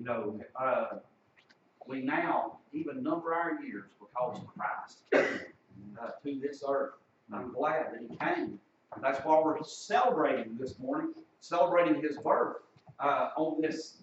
You know, uh, we now even number our years because of Christ uh, to this earth. I'm glad that He came. That's why we're celebrating this morning, celebrating His birth uh, on this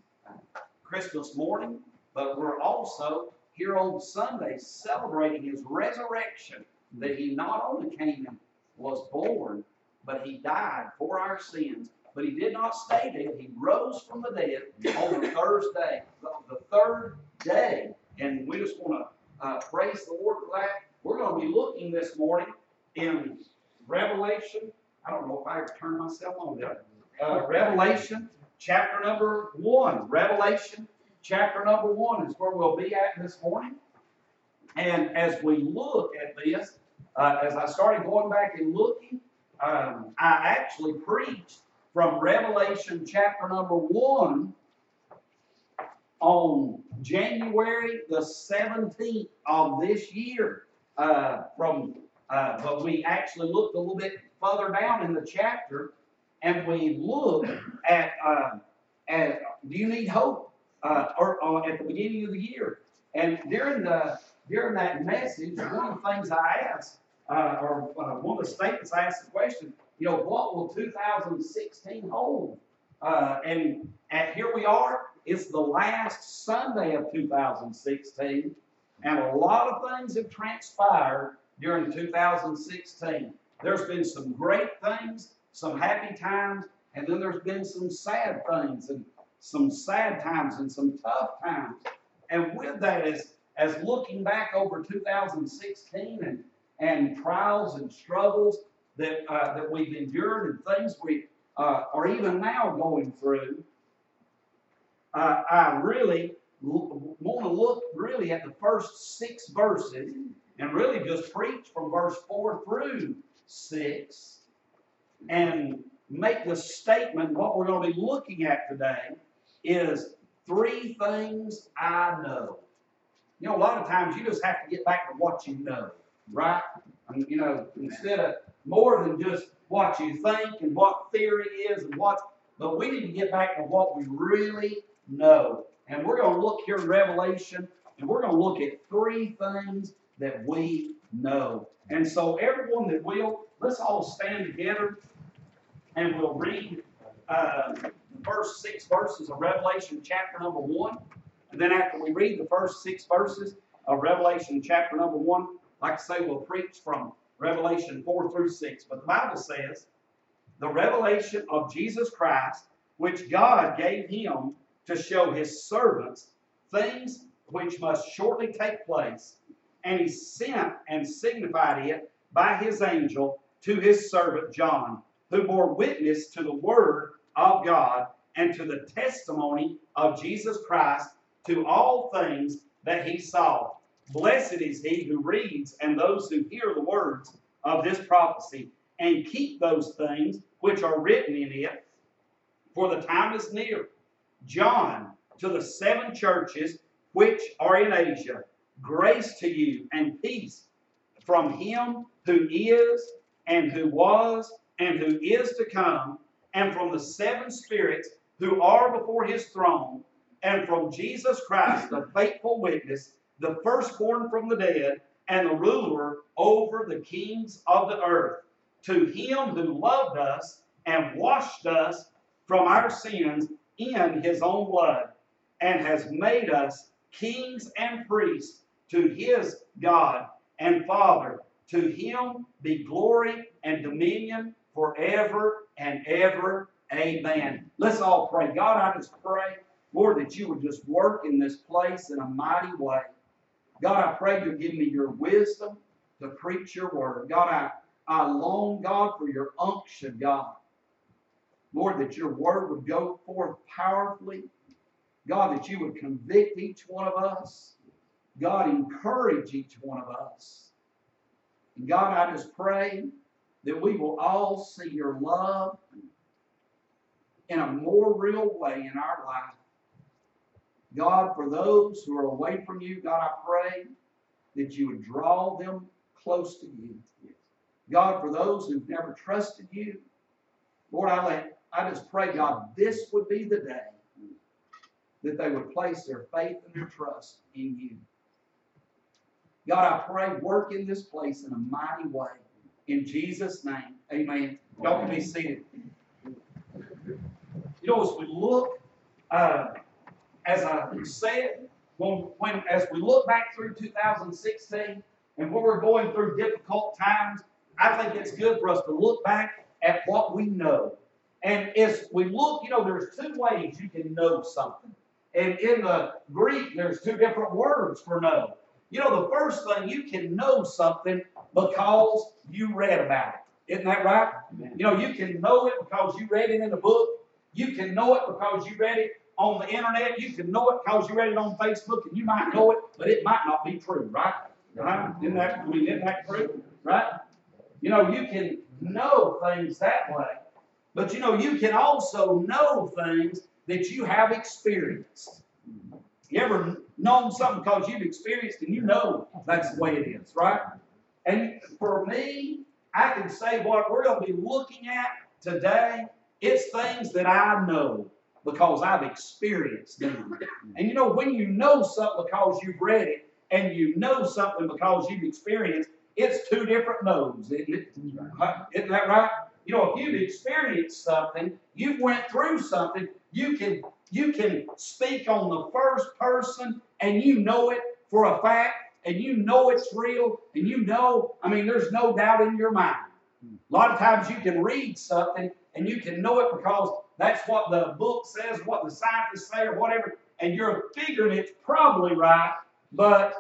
Christmas morning. But we're also here on Sunday celebrating His resurrection. That He not only came and was born, but He died for our sins. But He did not stay dead. He rose from the dead on the Thursday, the, third day. And we just want to uh, praise the Lord for that. We're going to be looking this morning in Revelation. I don't know if I ever turned myself on there. Uh, Revelation chapter number one. Revelation chapter number one is where we'll be at this morning. And as we look at this, uh, as I started going back and looking, um, I actually preached from Revelation chapter number one on January the 17th of this year. Uh, from uh, but we actually looked a little bit further down in the chapter, and we looked at uh, at do you need hope uh, or, or at the beginning of the year, and during the during that message, one of the things I asked, uh, or uh, one of the statements I asked the question, you know, what will 2016 hold? Uh, and and here we are. It's the last Sunday of 2016, and a lot of things have transpired during 2016. There's been some great things, some happy times, and then there's been some sad things and some sad times and some tough times. And with that, as, as looking back over 2016 and, and trials and struggles that, uh, that we've endured and things we uh, are even now going through, uh, I really want to look really at the first six verses and really just preach from verse 4 through 6 and make the statement what we're going to be looking at today is three things I know. You know, a lot of times you just have to get back to what you know, right? And, you know, instead of more than just what you think and what theory is and what, but we need to get back to what we really know. And we're going to look here in Revelation, and we're going to look at three things that we know. And so, everyone that will, let's all stand together and we'll read uh, the first six verses of Revelation chapter number one. And then, after we read the first six verses of Revelation chapter number one, like I say, we'll preach from Revelation 4 through 6. But the Bible says, the revelation of Jesus Christ, which God gave him to show his servants things which must shortly take place. And he sent and signified it by his angel to his servant John, who bore witness to the word of God and to the testimony of Jesus Christ to all things that he saw. Blessed is he who reads and those who hear the words of this prophecy and keep those things which are written in it, for the time is near. John, to the seven churches which are in Asia, grace to you and peace from him who is, and who was, and who is to come, and from the seven spirits who are before his throne, and from Jesus Christ, the faithful witness, the firstborn from the dead, and the ruler over the kings of the earth. To him who loved us and washed us from our sins in his own blood, and has made us kings and priests to his God and Father. To him be glory and dominion forever and ever. Amen. Let's all pray. God, I just pray, Lord, that you would just work in this place in a mighty way. God, I pray you'll give me your wisdom to preach your word. God, I, I long, God, for your unction, God. Lord, that your word would go forth powerfully. God, that you would convict each one of us. God, encourage each one of us. And God, I just pray that we will all see your love in a more real way in our life. God, for those who are away from you, God, I pray that you would draw them close to you. God, for those who've never trusted you, Lord, I let I just pray, God, this would be the day that they would place their faith and their trust in you. God, I pray, work in this place in a mighty way. In Jesus' name, amen. Y'all can be seated. You know, as we look, uh, as I said, when, when as we look back through 2016 and when we're going through difficult times, I think it's good for us to look back at what we know. And as we look, you know, there's two ways you can know something. And in the Greek, there's two different words for know. You know, the first thing, you can know something because you read about it. Isn't that right? Amen. You know, you can know it because you read it in a book. You can know it because you read it on the internet. You can know it because you read it on Facebook, and you might know it, but it might not be true, right? Right? Isn't that, I mean, isn't that true? Right? You know, you can know things that way. But you know, you can also know things that you have experienced. You ever known something because you've experienced and you know that's the way it is, right? And for me, I can say what we're going to be looking at today, it's things that I know because I've experienced them. Mm-hmm. And you know, when you know something because you've read it and you know something because you've experienced, it's two different knows, isn't it? Isn't that right? You know, if you've experienced something, you've went through something, you can you can speak on the first person and you know it for a fact and you know it's real and you know, I mean, there's no doubt in your mind. Mm. A lot of times you can read something and you can know it because that's what the book says, what the scientists say, or whatever, and you're figuring it's probably right, but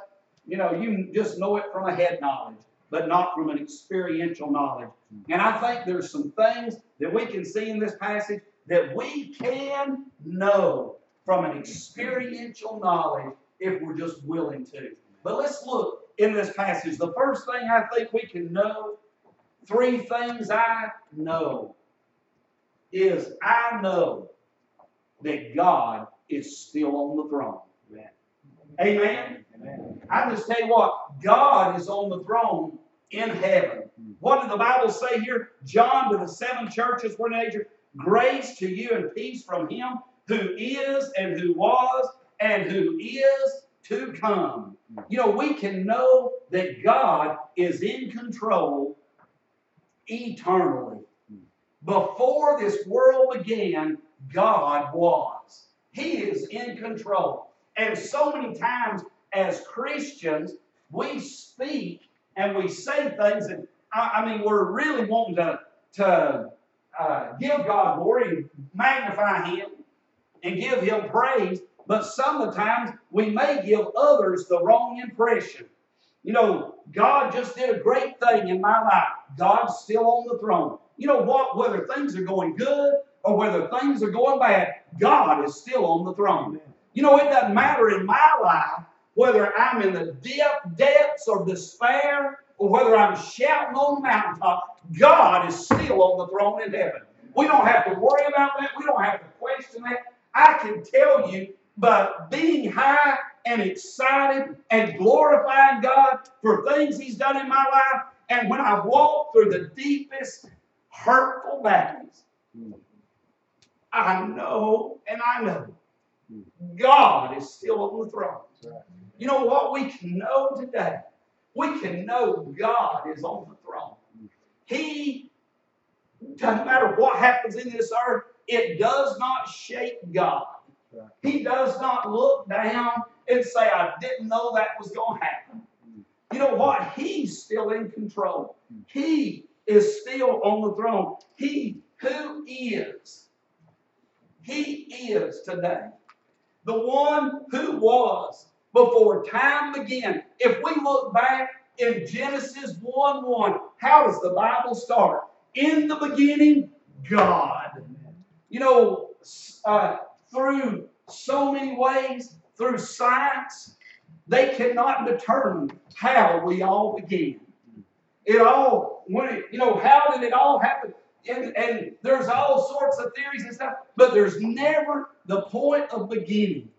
you know, you just know it from a head knowledge, but not from an experiential knowledge. Hmm. And I think there's some things that we can see in this passage that we can know from an experiential knowledge if we're just willing to. But let's look in this passage. The first thing I think we can know, three things I know, is I know that God is still on the throne. Amen. Amen. I just tell you what, God is on the throne in heaven. What did the Bible say here? John to the seven churches were Asia. Grace to you and peace from him who is and who was and who is to come. You know, we can know that God is in control eternally. Before this world began, God was. He is in control. And so many times as Christians, we speak and we say things that, I, mean, we're really wanting to, to uh, give God glory and magnify Him and give Him praise, but sometimes we may give others the wrong impression. You know, God just did a great thing in my life. God's still on the throne. You know what? Whether things are going good or whether things are going bad, God is still on the throne. You know, it doesn't matter in my life whether I'm in the deep depths of despair or whether I'm shouting on the mountaintop, God is still on the throne in heaven. We don't have to worry about that. We don't have to question that. I can tell you, but being high and excited and glorifying God for things He's done in my life, and when I've walked through the deepest hurtful valleys, hmm. I know and I know hmm. God is still on the throne. You know what we can know today? We can know God is on the throne. Hmm. He, doesn't matter what happens in this earth, it does not shake God. He does not look down and say, I didn't know that was going to happen. You know what? He's still in control. He is still on the throne. He who is, He is today. The one who was before time began. If we look back in Genesis 1 1, how does the Bible start? In the beginning, God. You know, uh, through so many ways, through science, they cannot determine how we all began. It all, when it, you know, how did it all happen? And, and there's all sorts of theories and stuff, but there's never the point of beginning.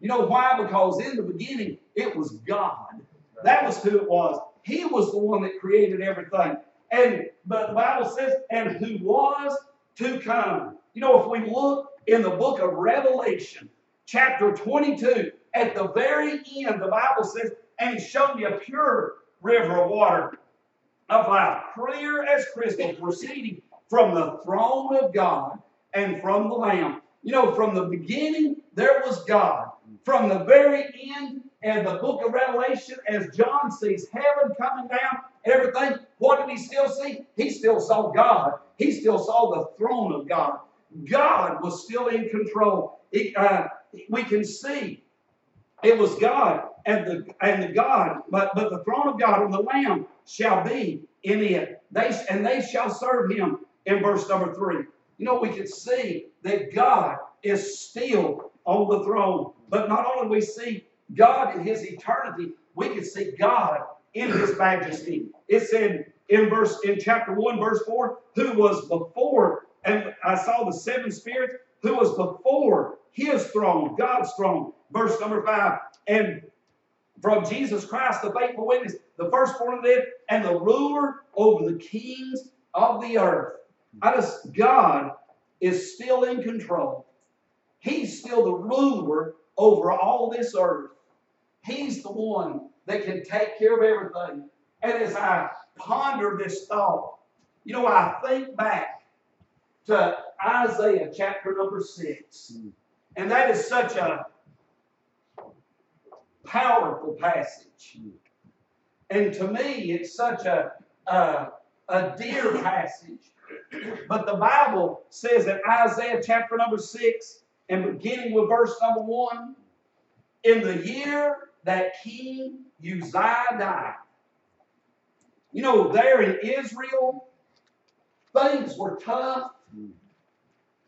You know why? Because in the beginning, it was God. That was who it was. He was the one that created everything. And but the Bible says, and who was to come. You know, if we look in the book of Revelation, chapter 22, at the very end, the Bible says, and he showed me a pure river of water of life, clear as crystal, proceeding from the throne of God and from the Lamb. You know, from the beginning, there was God. From the very end, and the book of Revelation, as John sees heaven coming down, everything, what did he still see? He still saw God. He still saw the throne of God. God was still in control. It, uh, we can see it was God and the and the God, but but the throne of God and the Lamb shall be in it. They and they shall serve him in verse number three. You know, we can see that God is still on the throne. But not only we see God in his eternity, we can see God in his majesty. It said in verse in chapter 1, verse 4, who was before, and I saw the seven spirits who was before his throne, God's throne. Verse number 5, and from Jesus Christ, the faithful witness, the firstborn of the dead, and the ruler over the kings of the earth. I just, God is still in control. He's still the ruler over all this earth. He's the one that can take care of everything. And as I ponder this thought, you know, I think back to Isaiah chapter number six. Hmm. And that is such a powerful passage. And to me, it's such a, a, a dear passage. But the Bible says in Isaiah chapter number 6, and beginning with verse number 1, in the year that King Uzziah died. You know, there in Israel, things were tough.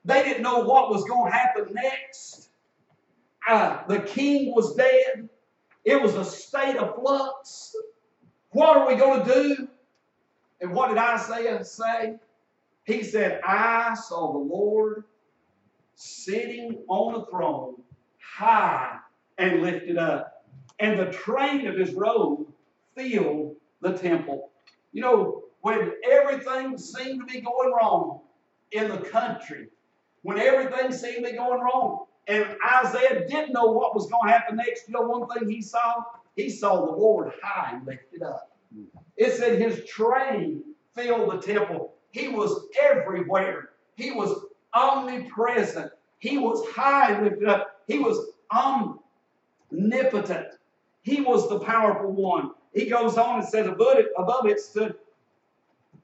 They didn't know what was going to happen next. Uh, the king was dead. It was a state of flux. What are we going to do? And what did Isaiah say? He said, I saw the Lord sitting on a throne, high and lifted up, and the train of his robe filled the temple. You know, when everything seemed to be going wrong in the country, when everything seemed to be going wrong, and Isaiah didn't know what was going to happen next. You know, one thing he saw? He saw the Lord high and lifted up. It said his train filled the temple. He was everywhere. He was omnipresent. He was high and lifted up. He was omnipotent. He was the powerful one. He goes on and says, above it, above it stood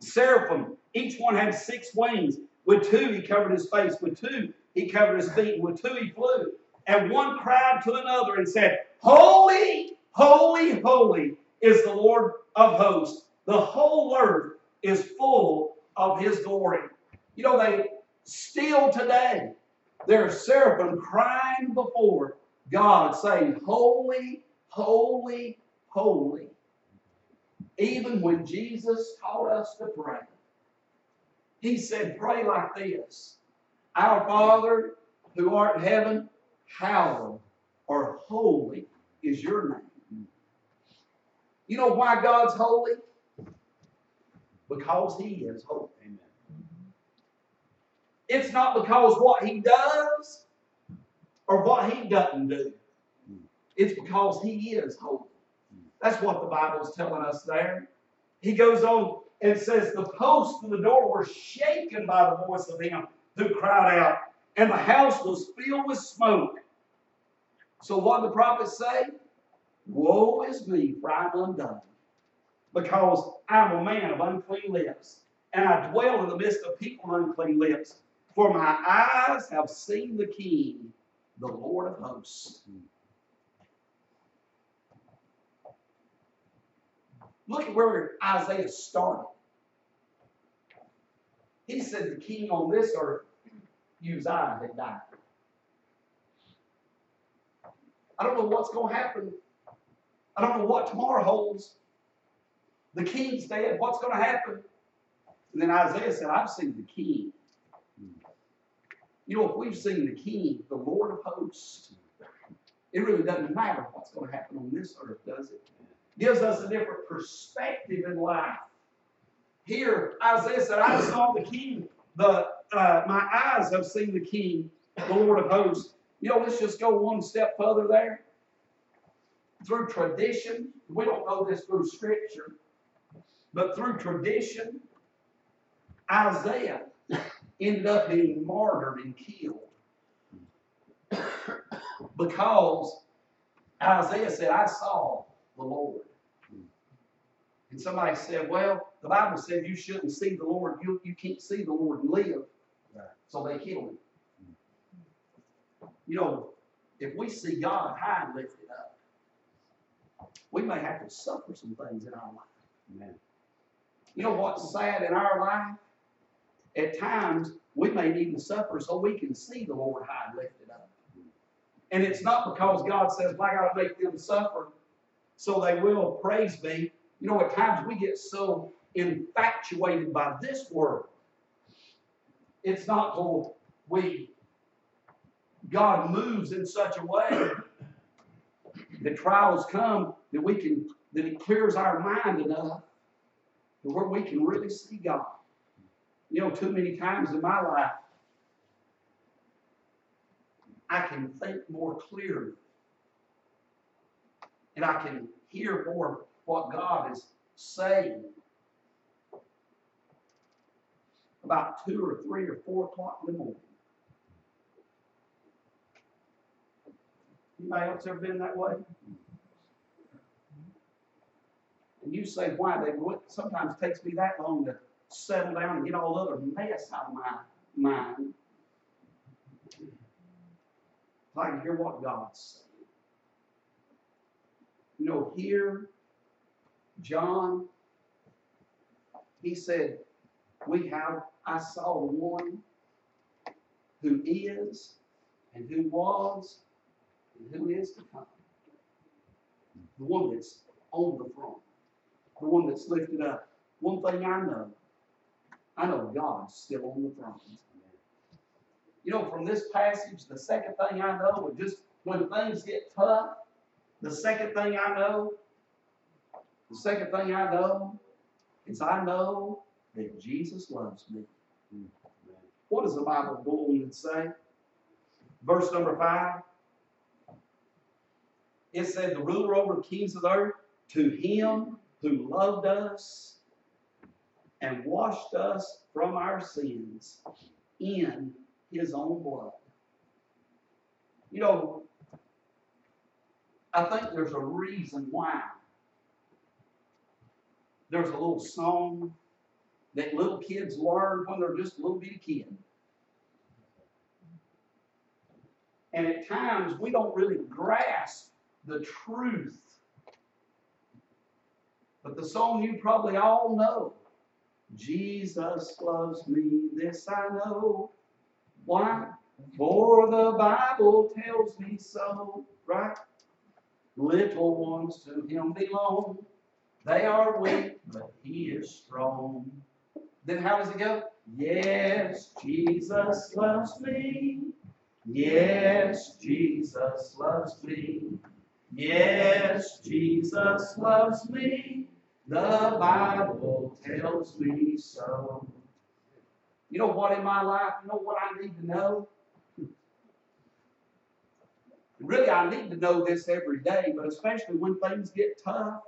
seraphim. Each one had six wings. With two, he covered his face. With two, he covered his feet, with two he flew. And one cried to another and said, Holy, holy, holy is the Lord of hosts. The whole earth is full of his glory. You know, they still today, there are seraphim crying before God, saying, Holy, holy, holy. Even when Jesus taught us to pray, he said, Pray like this our Father who art in heaven, hallowed or holy is your name. You know why God's holy? Because He is holy. Amen. It's not because what He does or what He doesn't do. It's because He is holy. That's what the Bible is telling us there. He goes on and says, The posts of the door were shaken by the voice of Him who cried out, and the house was filled with smoke. So what did the prophet say? Woe is me, for I'm undone, because I'm a man of unclean lips, and I dwell in the midst of people of unclean lips. For my eyes have seen the King, the Lord of hosts. Look at where Isaiah started. He said the king on this earth, Uzziah, had died. I don't know what's going to happen. I don't know what tomorrow holds. The king's dead. What's going to happen? And then Isaiah said, I've seen the king. You know, if we've seen the king, the Lord of hosts, it really doesn't matter what's going to happen on this earth, does it? Gives us a different perspective in life. Here, Isaiah said, I saw the king. The uh, my eyes have seen the king, the Lord of hosts. You know, let's just go one step further there. Through tradition, we don't know this through scripture, but through tradition, Isaiah ended up being martyred and killed. because Isaiah said, I saw the Lord. And somebody said, Well, the Bible says you shouldn't see the Lord. You, you can't see the Lord and live. Right. So they killed him. You know, if we see God high and lifted up, we may have to suffer some things in our life. Amen. You know what's sad in our life? At times, we may need to suffer so we can see the Lord high and lifted up. And it's not because God says, I got to make them suffer so they will praise me. You know, at times we get so infatuated by this world. It's not till we, God moves in such a way that trials come that we can, that it clears our mind enough to where we can really see God. You know, too many times in my life, I can think more clearly. And I can hear more what God is saying. About two or three or four o'clock in the morning. Anybody else ever been that way? And you say, why? They sometimes takes me that long to settle down and get all the other mess out of my mind. I can hear what God's saying. You know, here, John, he said, We have, I saw one who is, and who was, and who is to come. The one that's on the throne, the one that's lifted up. One thing I know, I know God's still on the throne. You know, from this passage, the second thing I know, is just when things get tough, the second thing I know, the second thing I know is I know that Jesus loves me. Hmm. What does the Bible go on and say? Verse number five. It said, The ruler over the kings of the earth, to him who loved us and washed us from our sins in his own blood. You know, I think there's a reason why. There's a little song that little kids learn when they're just a little bitty kid. And at times we don't really grasp the truth. But the song you probably all know Jesus loves me, this I know. Why? For the Bible tells me so, right? Little ones to him belong. They are weak, but he is strong. Then how does it go? Yes, Jesus loves me. Yes, Jesus loves me. Yes, Jesus loves me. The Bible tells me so. You know what in my life? You know what I need to know? Really, I need to know this every day, but especially when things get tough.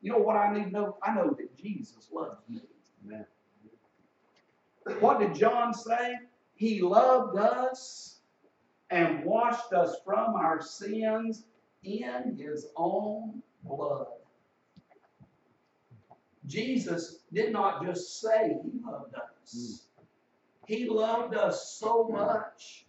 You know what I need to know? I know that Jesus loves me. Amen. What did John say? He loved us and washed us from our sins in his own blood. Jesus did not just say he loved us. Hmm. He loved us so much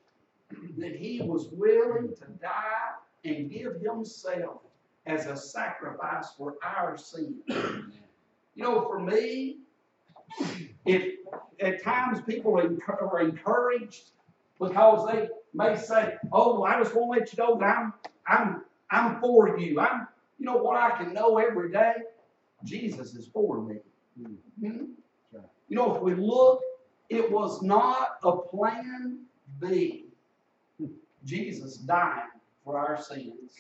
that he was willing to die and give himself as a sacrifice for our sin. You know, for me, if at times people are encouraged because they may say, "Oh, I just want to let you know that I'm I'm I'm for you." I'm, you know, what I can know every day, Jesus is for me. Mhm. You know, if we look, it was not a plan B. Jesus dying for our sins.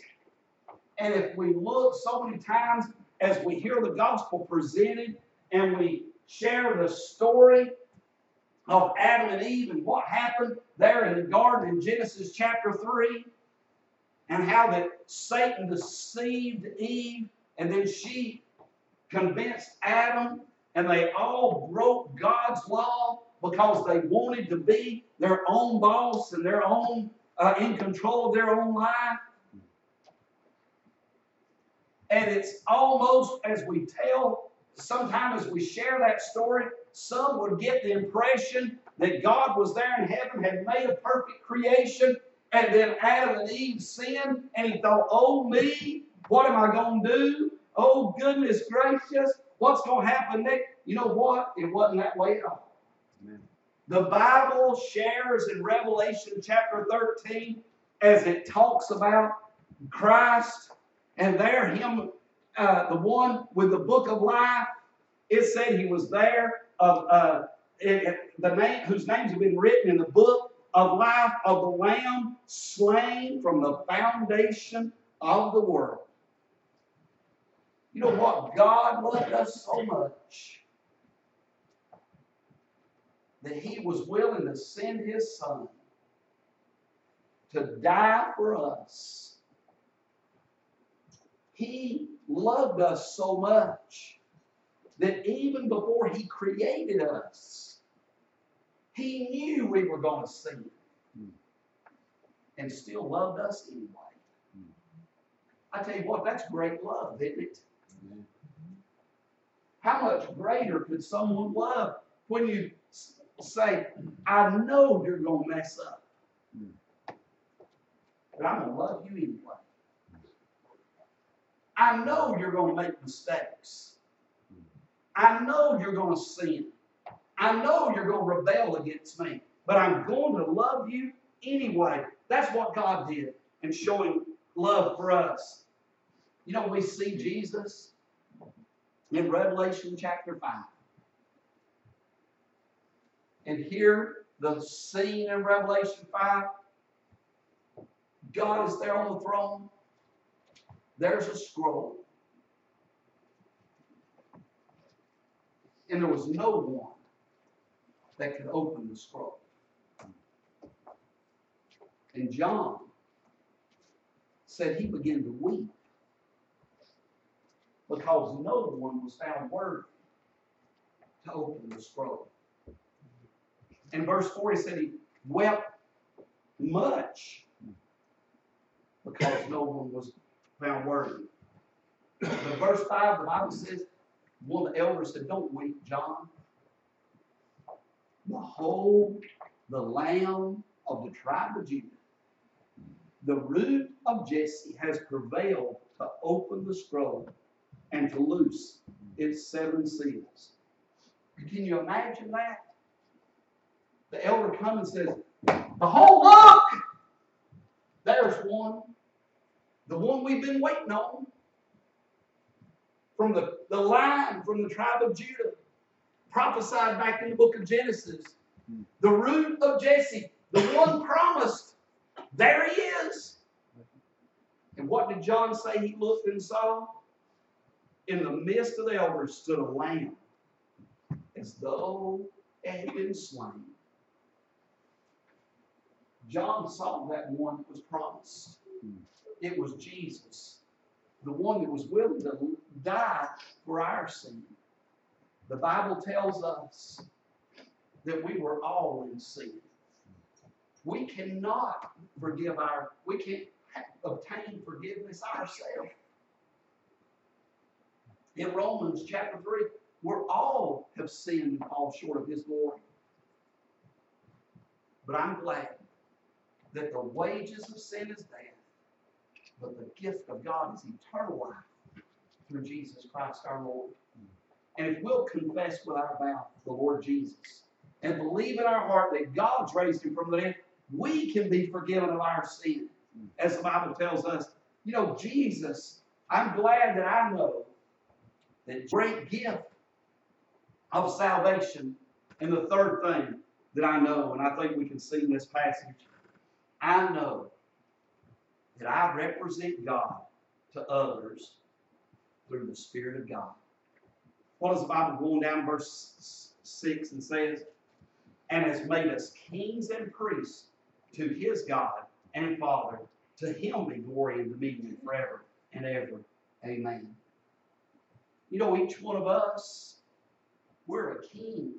And if we look so many times as we hear the gospel presented and we share the story of Adam and Eve and what happened there in the garden in Genesis chapter 3 and how that Satan deceived Eve and then she convinced Adam and they all broke God's law because they wanted to be their own boss and their own uh, in control of their own life. And it's almost as we tell, sometimes as we share that story, some would get the impression that God was there in heaven, had made a perfect creation, and then Adam and Eve sinned, and he thought, oh me, what am I going to do? Oh goodness gracious, what's going to happen next? You know what? It wasn't that way at all. Amen. The Bible shares in Revelation chapter 13 as it talks about Christ and there him, uh, the one with the book of life. It said he was there of uh, it, the name whose names have been written in the book of life of the Lamb slain from the foundation of the world. You know what? God loved us so much that He was willing to send His Son to die for us. He loved us so much that even before He created us, He knew we were going to sin and still loved us anyway. I tell you what, that's great love, isn't it? How much greater could someone love when you say, I know you're going to mess up, but I'm going to love you anyway. I know you're going to make mistakes. I know you're going to sin. I know you're going to rebel against me, but I'm going to love you anyway. That's what God did in showing love for us. You know, we see Jesus in Revelation chapter 5. And here, the scene in Revelation 5, God is there on the throne. There's a scroll. And there was no one that could open the scroll. And John said he began to weep because no one was found worthy to open the scroll. In verse 4, he said he wept much because no one was found worthy. But verse 5, the Bible says, one of the elders said, Don't weep, John. Behold, the Lamb of the tribe of Judah, the root of Jesse, has prevailed to open the scroll and to loose its seven seals. Can you imagine that? The elder comes and says, Behold, look! There's one. The one we've been waiting on. From the, the line from the tribe of Judah. Prophesied back in the book of Genesis. The root of Jesse. The one promised. There he is. And what did John say he looked and saw? in the midst of the elders stood a lamb as though it had been slain. John saw that one that was promised. It was Jesus, the one that was willing to die for our sin. The Bible tells us that we were all in sin. We cannot forgive our, we can't obtain forgiveness ourselves in Romans chapter 3, we're all have sinned and fall short of his glory. But I'm glad that the wages of sin is death, but the gift of God is eternal life through Jesus Christ our Lord. And if we'll confess with our mouth the Lord Jesus and believe in our heart that God's raised him from the dead, we can be forgiven of our sin. As the Bible tells us, you know, Jesus, I'm glad that I know the great gift of salvation. And the third thing that I know, and I think we can see in this passage, I know that I represent God to others through the Spirit of God. What does the Bible going down verse 6 and says? and has made us kings and priests to his God and Father. To him be glory and dominion forever and ever. Amen. You know, each one of us, we're a king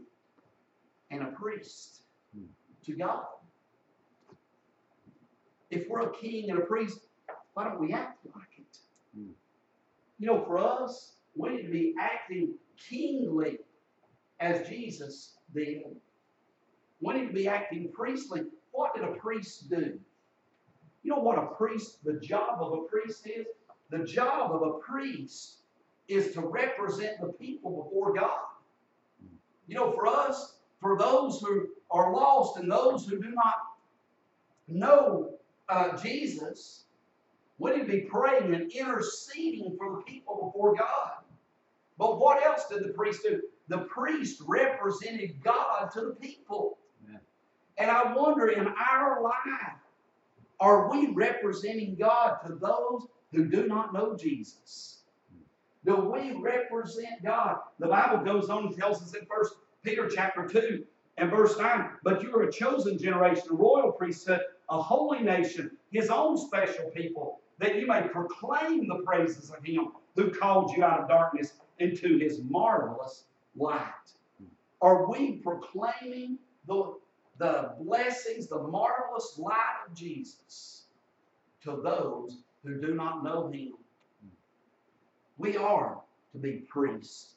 and a priest to God. If we're a king and a priest, why don't we act like it? Hmm. You know, for us, we need to be acting kingly as Jesus did. We need to be acting priestly. What did a priest do? You know what a priest, the job of a priest is? The job of a priest is to represent the people before God. You know, for us, for those who are lost and those who do not know uh, Jesus, we he be praying and interceding for the people before God. But what else did the priest do? The priest represented God to the people. Amen. And I wonder in our life, are we representing God to those who do not know Jesus? Do we represent God? The Bible goes on and tells us in First Peter chapter 2 and verse 9, but you are a chosen generation, a royal priesthood, a holy nation, his own special people, that you may proclaim the praises of him who called you out of darkness into his marvelous light. Are we proclaiming the, the blessings, the marvelous light of Jesus to those who do not know him? We are to be priests.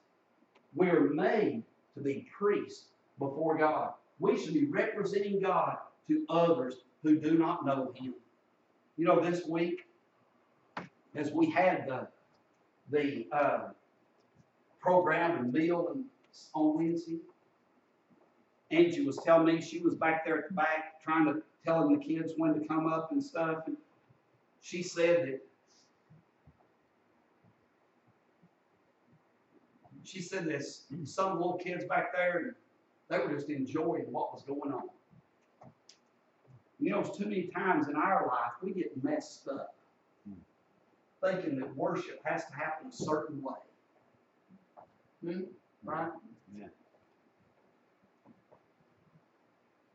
We are made to be priests before God. We should be representing God to others who do not know Him. You know, this week, as we had the the uh, program and meal on Wednesday, Angie was telling me she was back there at the back trying to telling the kids when to come up and stuff. And she said that she said this some little kids back there they were just enjoying what was going on. You know, it's too many times in our life we get messed up thinking that worship has to happen a certain way. Hmm? Right? Yeah.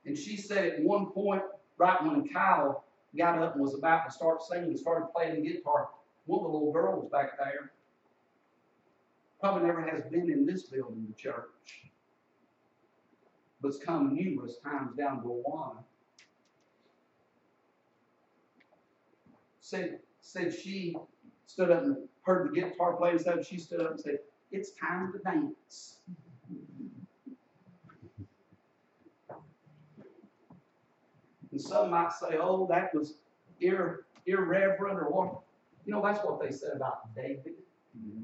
And she said at one point, right when Kyle got up and was about to start singing and started playing the guitar, one of the little girls back there probably never has been in this building, the church, but's come numerous times down to Awana. Said, said she stood up and heard the guitar play and stuff. She stood up and said, It's time to dance. And some might say, oh, that was ir- irreverent or what. You know, that's what they said about David. Mm-hmm.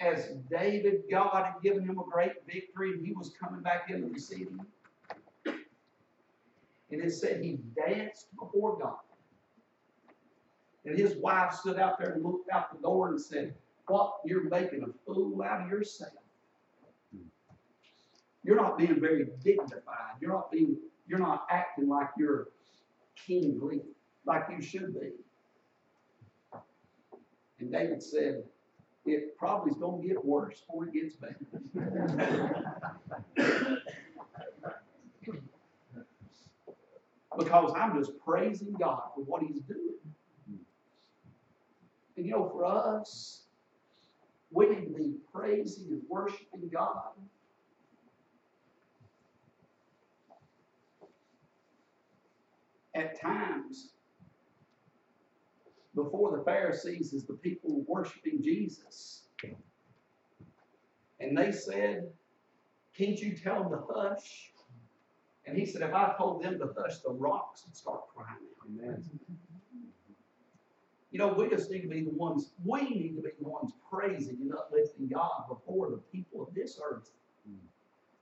As David, God had given him a great victory and he was coming back into the city. And it said he danced before God. And his wife stood out there and looked out the door and said, What? You're making a fool out of yourself. You're not being very dignified. You're not being, you're not acting like you're kingly, like you should be. And David said, It probably is going to get worse before it gets better. because I'm just praising God for what He's doing. And you know, for us, we need to be praising and worshiping God. At times, before the Pharisees, is the people worshiping Jesus, and they said, Can't you tell them to hush? And he said, If I told them to hush, the rocks would start crying out. Amen. You know, we just need to be the ones, we need to be the ones praising and uplifting God before the people of this earth. Hmm.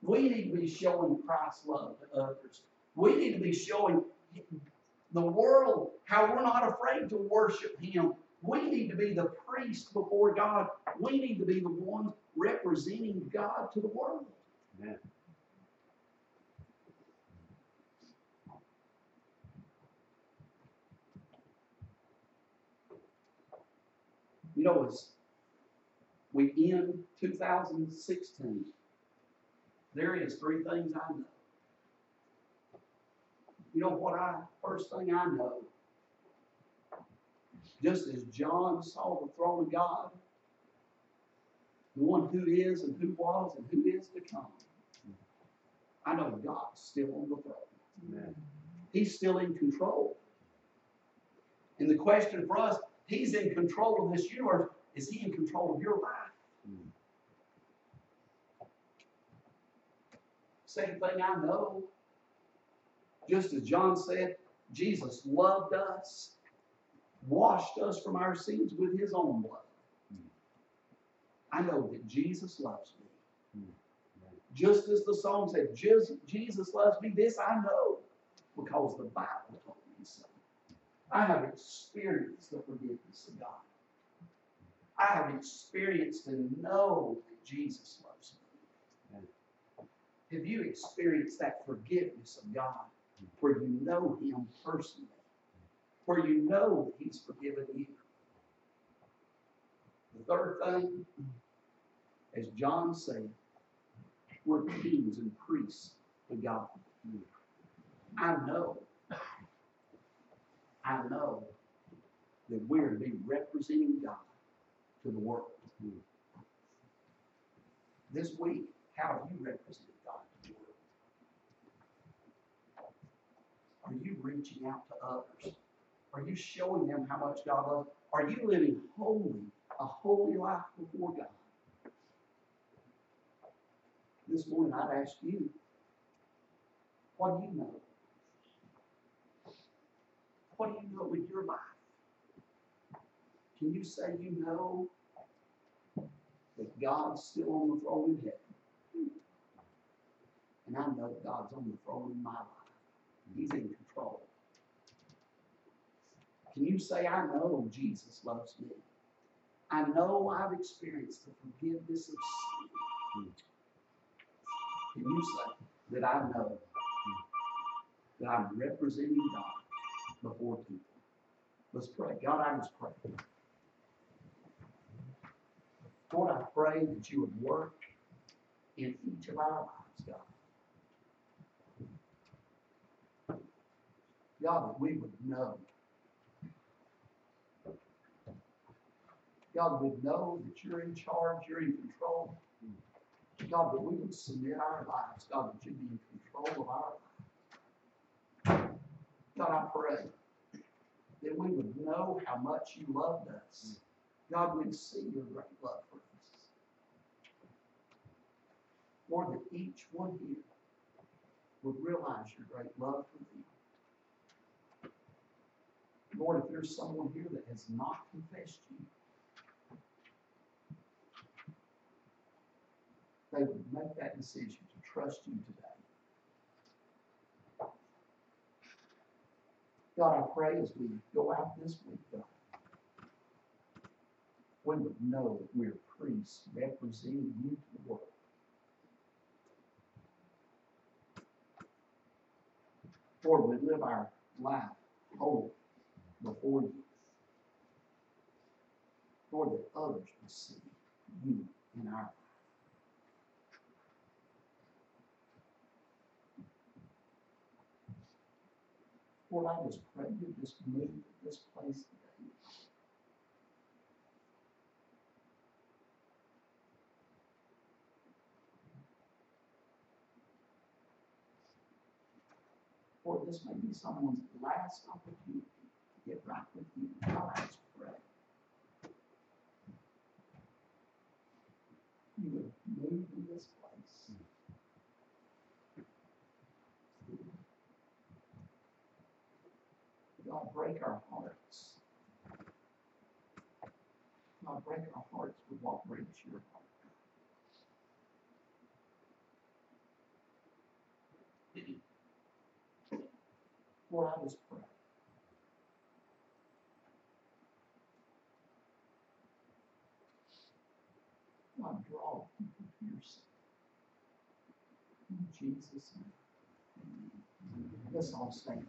We need to be showing Christ's love to others. We need to be showing the world how we're not afraid to worship Him. We need to be the priest before God. We need to be the ones representing God to the world. Amen. You know, as we end two thousand sixteen, there is three things I know. You know what I, first thing I know, just as John saw the throne of God, the one who is and who was and who is to come, I know God's still on the throne. Amen. He's still in control. And the question for us, He's in control of this universe. Is He in control of your life? Mm. Same thing I know. Just as John said, Jesus loved us, washed us from our sins with His own blood. Mm. I know that Jesus loves me. Mm. Just as the song said, "Jesus- Jesus loves me, this I know because the Bible told me so. I have experienced the forgiveness of God. I have experienced and know that Jesus loves me. Have you experienced that forgiveness of God where you know Him personally? Where you know that He's forgiven you? The third thing, as John said, we're kings and priests to God. I know, I know that we're to be representing God to the world. This week, how have you represented God to the world? Are you reaching out to others? Are you showing them how much God loves? Are you living holy, a holy life before God? This morning, I'd ask you, what do you know? What do you know with your life? Can you say you know that God's still on the throne in heaven? And I know God's on the throne in my life. He's in control. Can you say, I know Jesus loves me? I know I've experienced the forgiveness of sin. Can you say that I know that I'm representing God before people? Let's pray. God, I just pray. Lord, I pray that you would work in each of our lives, God. God, that we would know. God, would know that you're in charge, you're in control. God, that we would submit our lives, God, that you'd be in control of our lives. God, I pray that we would know how much you loved us. God, we'd see your great love for us. Lord, that each one here would realize your great love for them. Lord, if there's someone here that has not confessed you, they would make that decision to trust you today. God, I pray as we go out this week, God, we would know that we're priests representing you to the world. Lord, we live our life holy before you. Lord, that others will see you in our life. Lord, I just pray you just move this place today. Lord, this may be someone's last opportunity to get right with you. God, I pray. You would move in this place. God, break our hearts. God, break our hearts with what breaks your heart. Lord, I just pray. God, draw In Jesus' name. Let's all stand.